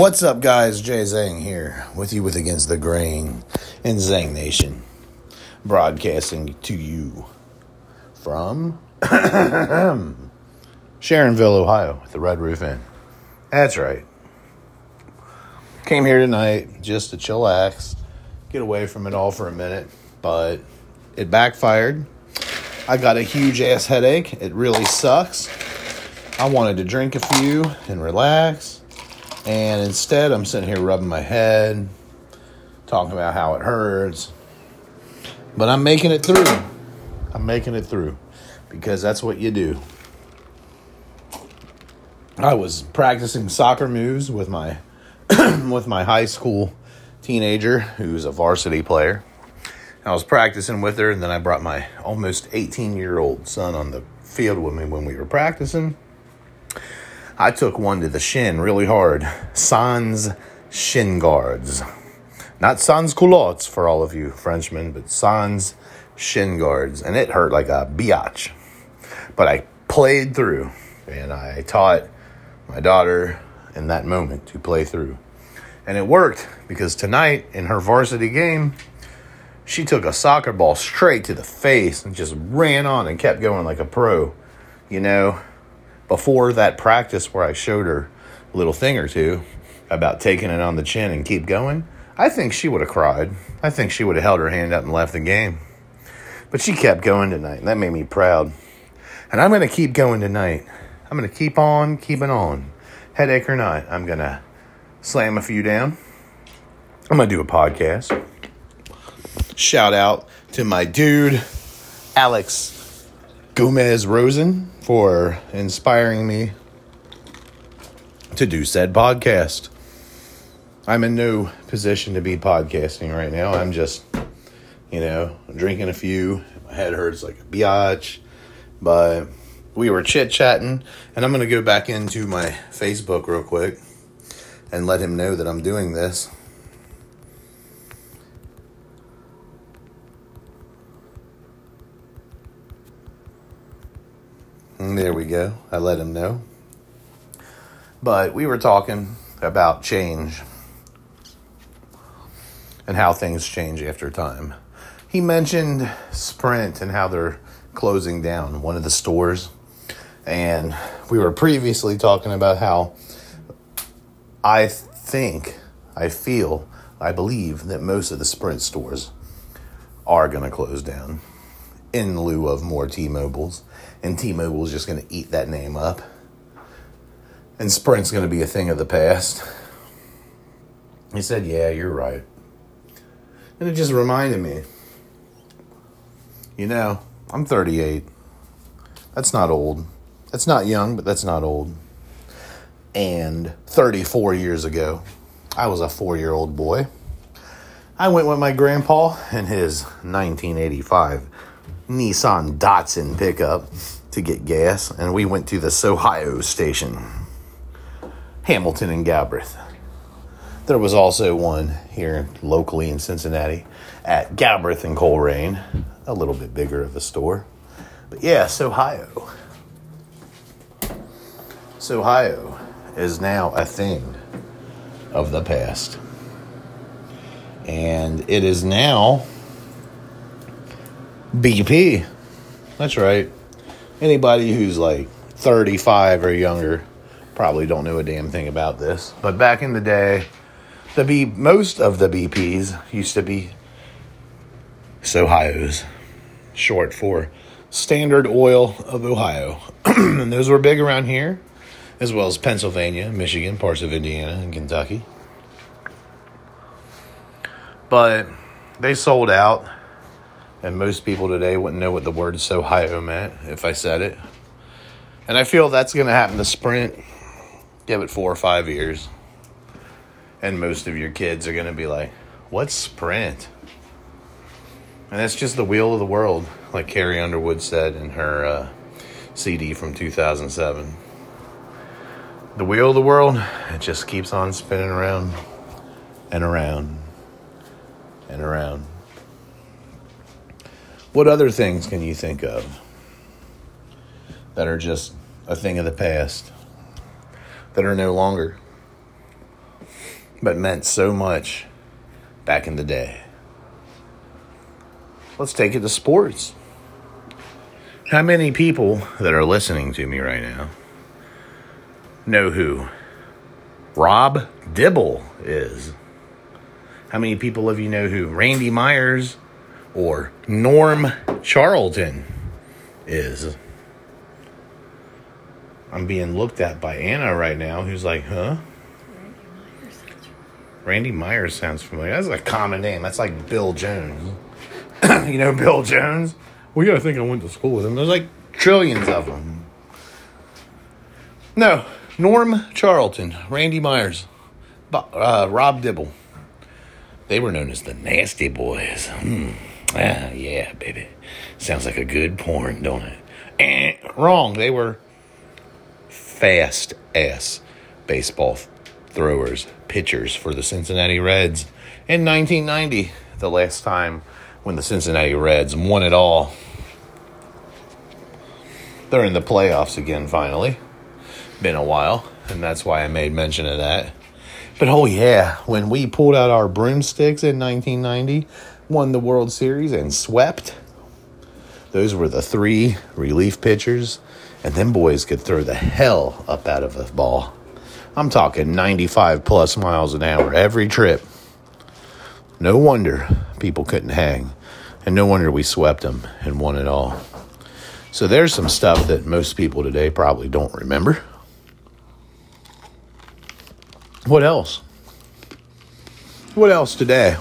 What's up, guys? Jai Zang here with you with Against the Grain and Zang Nation, broadcasting to you from Sharonville, Ohio, with the Red Roof Inn. That's right. Came here tonight just to chillax, get away from it all for a minute, but it backfired. I got a huge ass headache. It really sucks. I wanted to drink a few and relax and instead, I'm sitting here rubbing my head, talking about how it hurts. But I'm making it through. I'm making it through because that's what you do. I was practicing soccer moves with my with my high school teenager who's a varsity player. I was practicing with her and then I brought my almost 18 year old son on the field with me when we were practicing. I took one to the shin really hard. Sans shin guards. Not sans culottes for all of you Frenchmen, but sans shin guards. And it hurt like a biatch. But I played through and I taught my daughter in that moment to play through. And it worked because tonight in her varsity game, she took a soccer ball straight to the face and just ran on and kept going like a pro. You know, before that practice where I showed her a little thing or two about taking it on the chin and keep going, I think she would have cried. I think she would have held her hand up and left the game. But she kept going tonight, and that made me proud. And I'm going to keep going tonight. I'm going to keep on keeping on. Headache or not, I'm going to slam a few down. I'm going to do a podcast. Shout out to my dude, Alex Gomez Rosen for inspiring me to do said podcast. I'm in no position to be podcasting right now. I'm just, you know, drinking a few. My head hurts like a biatch. But we were chit chatting, and I'm going to go back into my Facebook real quick and let him know that I'm doing this. Mm, there we go. I let him know. But we were talking about change and how things change after time. He mentioned Sprint and how they're closing down one of the stores. And we were previously talking about how I think, I feel, I believe that most of the Sprint stores are going to close down in lieu of more T Mobiles and T-Mobile is just going to eat that name up. And Sprint's going to be a thing of the past. He said, "Yeah, you're right." And it just reminded me. You know, I'm 38. That's not old. That's not young, but that's not old. And 34 years ago, I was a 4-year-old boy. I went with my grandpa in his 1985 Nissan Datsun pickup to get gas, and we went to the Sohio station, Hamilton and Galbraith. There was also one here locally in Cincinnati at Galbraith and Colerain, a little bit bigger of a store. But yeah, Sohio. Sohio is now a thing of the past. And it is now BP. That's right. Anybody who's like 35 or younger probably don't know a damn thing about this. But back in the day, the B most of the BPs used to be Sohios, short for Standard Oil of Ohio. and those were big around here, as well as Pennsylvania, Michigan, parts of Indiana, and Kentucky. But they sold out and most people today wouldn't know what the word Sohio meant if I said it. And I feel that's going to happen to Sprint. Give it four or five years. And most of your kids are going to be like, what's Sprint? And that's just the wheel of the world, like Carrie Underwood said in her uh, CD from 2007. The wheel of the world, it just keeps on spinning around and around and around. What other things can you think of that are just a thing of the past, that are no longer? but meant so much back in the day. Let's take it to sports. How many people that are listening to me right now know who Rob Dibble is? How many people of you know who Randy Myers or Norm Charlton is? I'm being looked at by Anna right now, who's like, huh? Randy Myers sounds familiar. That's a common name. That's like Bill Jones. you know Bill Jones? Well, you gotta think I went to school with him. There's like trillions of them. No, Norm Charlton, Randy Myers, uh, Rob Dibble. They were known as the Nasty Boys. Mm. Ah, yeah, baby. Sounds like a good porn, don't it? Eh, wrong. They were fast ass baseball throwers, pitchers for the Cincinnati Reds in 1990, the last time when the Cincinnati Reds won it all. They're in the playoffs again, finally. Been a while, and that's why I made mention of that. But oh, yeah, when we pulled out our broomsticks in 1990, won the World Series, and swept, those were the three relief pitchers, and them boys could throw the hell up out of a ball. I'm talking 95 plus miles an hour every trip. No wonder people couldn't hang. And no wonder we swept them and won it all. So there's some stuff that most people today probably don't remember. What else? What else today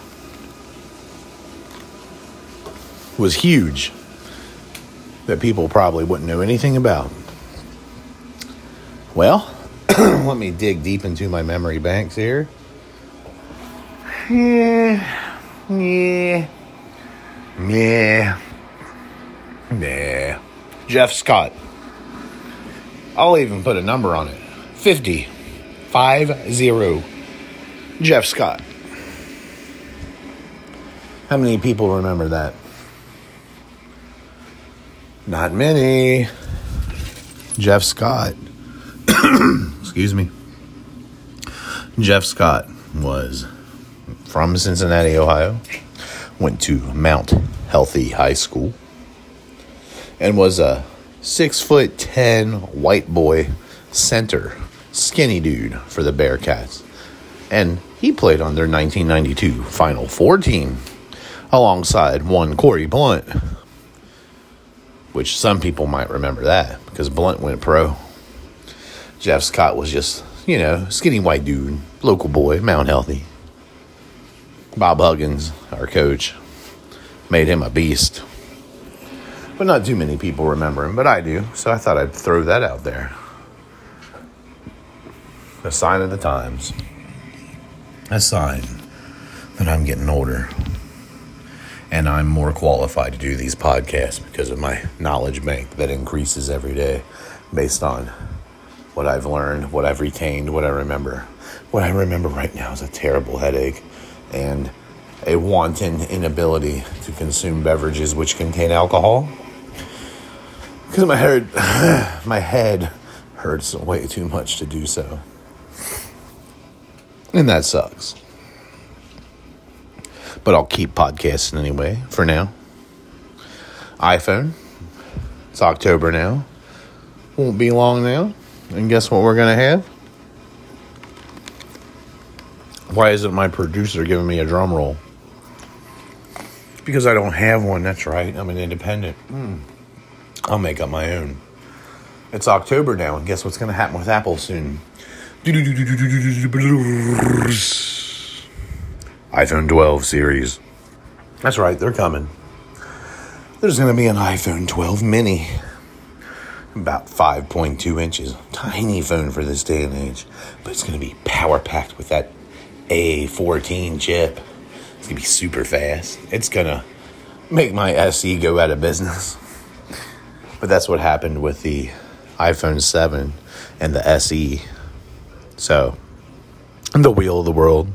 was huge that people probably wouldn't know anything about? Well, let me dig deep into my memory banks here. Yeah, yeah, yeah, yeah. Jeff Scott. I'll even put a number on it 50, 5 0. Jeff Scott. How many people remember that? Not many. Jeff Scott. Excuse me. Jeff Scott was from Cincinnati, Ohio, went to Mount Healthy High School, and was a six foot ten white boy center, skinny dude for the Bearcats. And he played on their 1992 Final Four team alongside one Corie Blount, which some people might remember that because Blount went pro. Jeff Scott was just, you know, skinny white dude, local boy, Mount Healthy. Bob Huggins, our coach, made him a beast. But not too many people remember him, but I do, so I thought I'd throw that out there. A sign of the times. A sign that I'm getting older. And I'm more qualified to do these podcasts because of my knowledge bank that increases every day based on what I've learned, what I've retained, what I remember. What I remember right now is a terrible headache and a wanton inability to consume beverages which contain alcohol. Because my head my head hurts way too much to do so. And that sucks but i'll keep podcasting anyway for now. iphone. It's october now. Won't be long now. And guess what we're gonna have? Why isn't my producer giving me a drum roll? Because i don't have one that's right. I'm an independent. Mm. I'll make up my own. It's October now, and guess what's going to happen with Apple soon? iPhone 12 series. That's right, they're coming. There's going to be an iPhone 12 mini, about 5.2 inches. Tiny phone for this day and age, but it's going to be power packed with that A14 chip. It's going to be super fast. It's going to make my SE go out of business. But that's what happened with the iPhone 7 and the SE. So, the wheel of the world,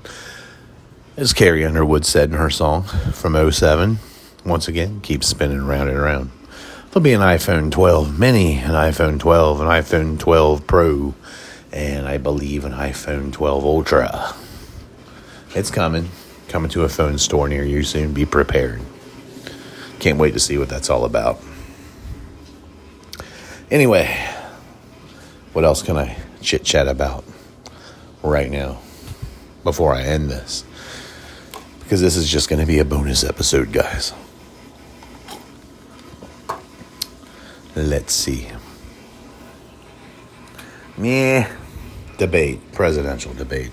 as Carrie Underwood said in her song from 07, once again, keeps spinning around and around. There'll be an iPhone 12 mini, an iPhone 12, an iPhone 12 Pro, and I believe an iPhone 12 Ultra. It's coming. Coming to a phone store near you soon. Be prepared. Can't wait to see what that's all about. Anyway, what else can I chit chat about right now before I end this? Because this is just going to be a bonus episode, guys. Let's see. Meh. Debate, presidential debate.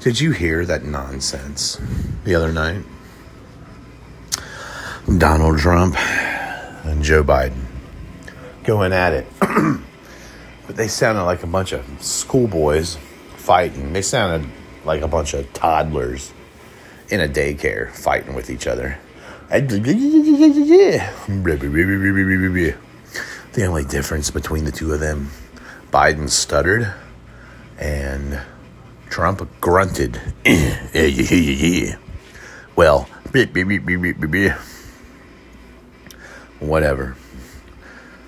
Did you hear that nonsense the other night? Donald Trump and Joe Biden going at it. but they sounded like a bunch of schoolboys fighting. They sounded like a bunch of toddlers in a daycare fighting with each other. The only difference between the two of them, Biden stuttered and Trump grunted. well, whatever.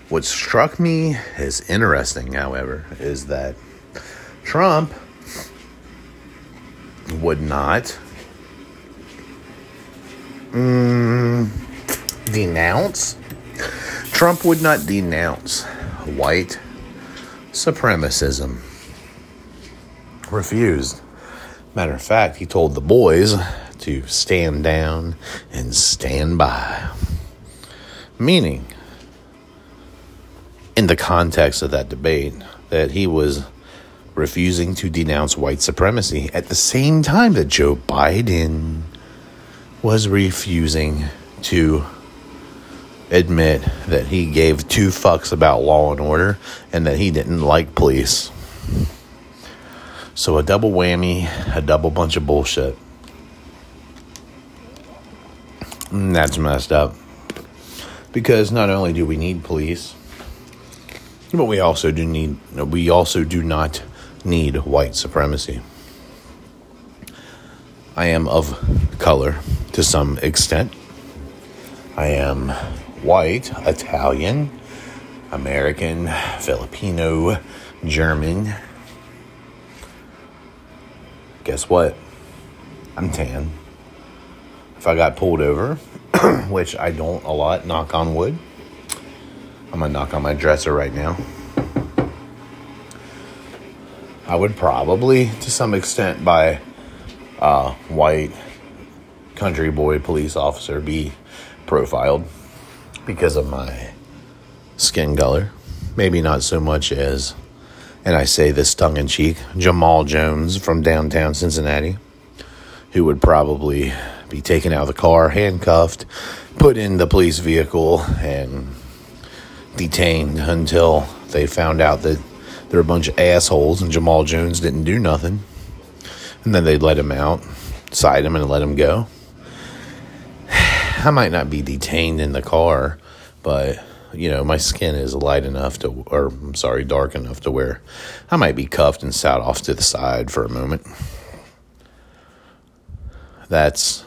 What struck me as interesting, however, is that Trump would not mm, denounce. Trump would not denounce white supremacism. Refused. Matter of fact, he told the boys to stand down and stand by. Meaning, in the context of that debate, that he was refusing to denounce white supremacy at the same time that Joe Biden was refusing to admit that he gave two fucks about law and order and that he didn't like police. So a double whammy, a double bunch of bullshit. And that's messed up. Because not only do we need police, but we also do need we also do not need white supremacy. I am of color to some extent. I am white, Italian, American, Filipino, German. Guess what? I'm tan. If I got pulled over, which I don't a lot, knock on wood, I'm gonna knock on my dresser right now. I would probably, to some extent, by uh, white country boy police officer be profiled because of my skin color. Maybe not so much as, and I say this tongue in cheek, Jamal Jones from downtown Cincinnati, who would probably be taken out of the car, handcuffed, put in the police vehicle, and detained until they found out that they're a bunch of assholes and Jamal Jones didn't do nothing and then they'd let him out, cite him, and let him go. I might not be detained in the car, but you know, my skin is light enough to, or I'm sorry, dark enough to where I might be cuffed and sat off to the side for a moment. That's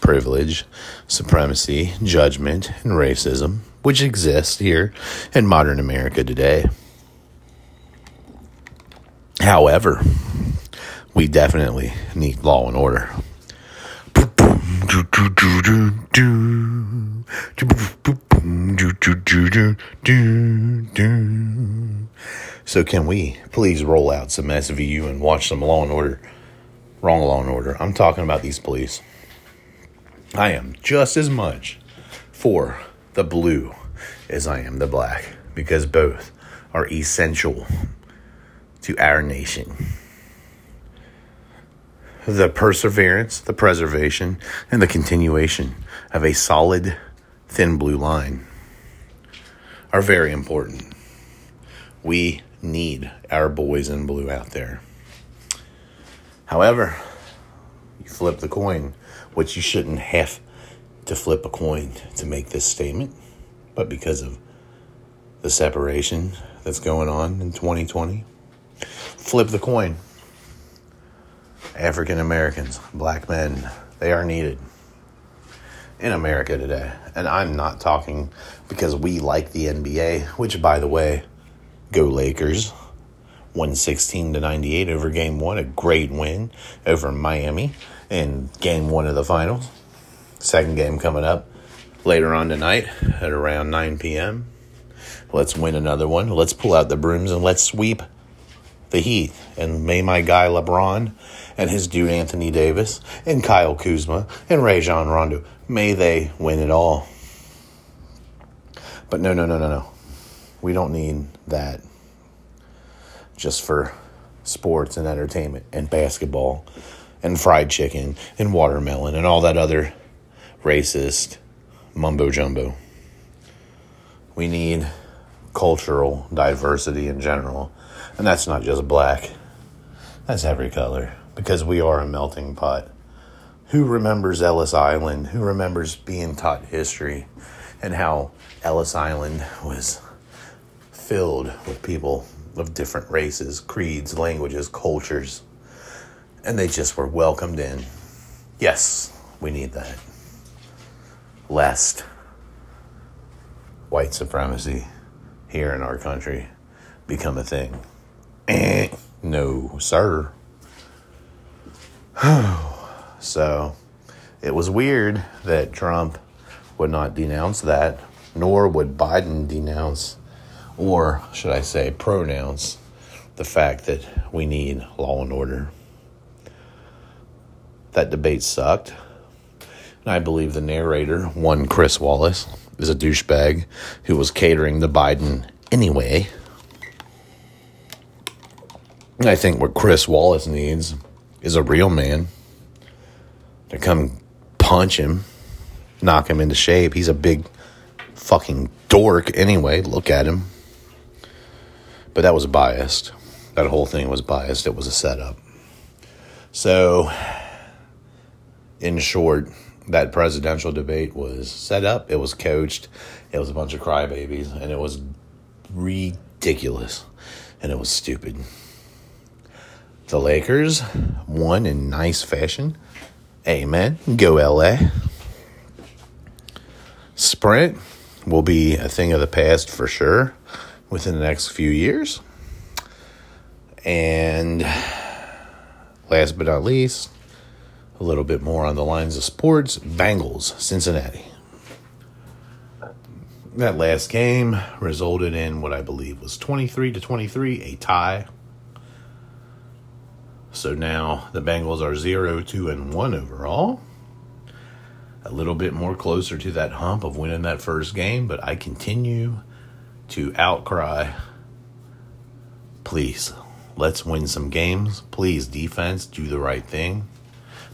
privilege, supremacy, judgment, and racism, which exists here in modern America today. However, we definitely need law and order. So, can we please roll out some SVU and watch some Law and Order? Wrong Law and Order. I'm talking about these police. I am just as much for the blue as I am the black because both are essential to our nation the perseverance, the preservation, and the continuation of a solid, thin blue line are very important. We need our boys in blue out there. However, you flip the coin, which you shouldn't have to flip a coin to make this statement, but because of the separation that's going on in 2020, flip the coin African Americans, black men, they are needed in America today. And I'm not talking because we like the NBA, which, by the way, go Lakers. 116 to 98 over game one, a great win over Miami in game one of the finals. Second game coming up later on tonight at around 9 p.m. Let's win another one. Let's pull out the brooms and let's sweep the Heat. And may my guy LeBron and his dude Anthony Davis and Kyle Kuzma and Rajon Rondo, may they win it all. But no, no, no, no, no. We don't need that just for sports and entertainment and basketball and fried chicken and watermelon and all that other racist mumbo jumbo. We need cultural diversity in general. And that's not just black, that's every color because we are a melting pot. Who remembers Ellis Island? Who remembers being taught history and how Ellis Island was filled with people of different races, creeds, languages, cultures, and they just were welcomed in? Yes, we need that. Lest white supremacy here in our country become a thing. Eh, no, sir. so it was weird that Trump would not denounce that, nor would Biden denounce, or should I say, pronounce the fact that we need law and order. That debate sucked. And I believe the narrator, one Chris Wallace, is a douchebag who was catering to Biden anyway. I think what Chris Wallace needs is a real man to come punch him, knock him into shape. He's a big fucking dork anyway. Look at him. But that was biased. That whole thing was biased. It was a setup. So, in short, that presidential debate was set up, it was coached, it was a bunch of crybabies, and it was ridiculous and it was stupid. The Lakers won in nice fashion. Amen. Go LA. Sprint will be a thing of the past for sure within the next few years. And last but not least, a little bit more on the lines of sports Bengals, Cincinnati. That last game resulted in what I believe was 23 to 23, a tie. So now the Bengals are 0 2 and 1 overall. A little bit more closer to that hump of winning that first game, but I continue to outcry. Please, let's win some games. Please, defense, do the right thing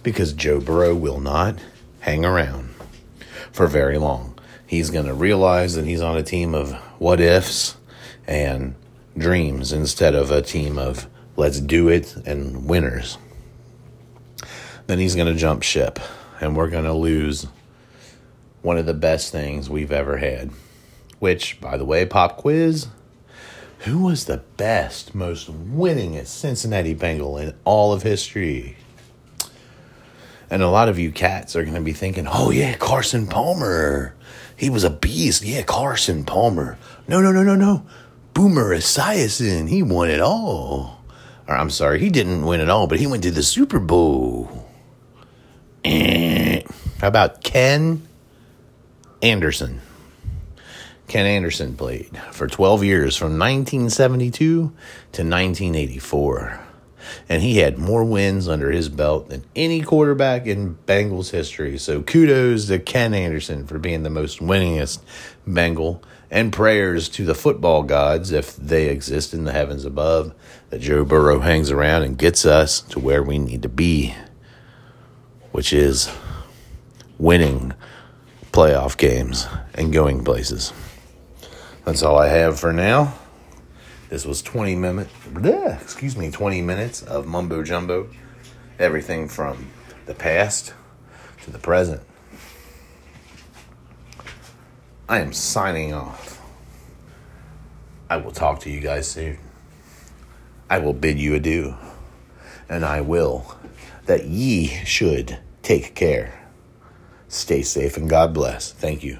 because Joe Burrow will not hang around for very long. He's going to realize that he's on a team of what ifs and dreams instead of a team of let's do it and winners. Then he's going to jump ship and we're going to lose one of the best things we've ever had. Which, by the way, pop quiz who was the best, most winningest Cincinnati Bengal in all of history? And a lot of you cats are going to be thinking, oh, yeah, Carson Palmer. He was a beast. Yeah, Carson Palmer. No, no, no, no, no. Boomer Esiason. He won it all. Or I'm sorry, he didn't win at all, but he went to the Super Bowl. Eh. How about Ken Anderson? Ken Anderson played for 12 years from 1972 to 1984 and he had more wins under his belt than any quarterback in Bengals history. So kudos to Ken Anderson for being the most winningest Bengal, and prayers to the football gods, if they exist in the heavens above, that Joe Burrow hangs around and gets us to where we need to be, which is winning playoff games and going places. That's all I have for now. This was 20 minutes, excuse me, 20 minutes of mumbo jumbo. Everything from the past to the present. I am signing off. I will talk to you guys soon. I will bid you adieu. And I will that ye should take care. Stay safe and God bless. Thank you.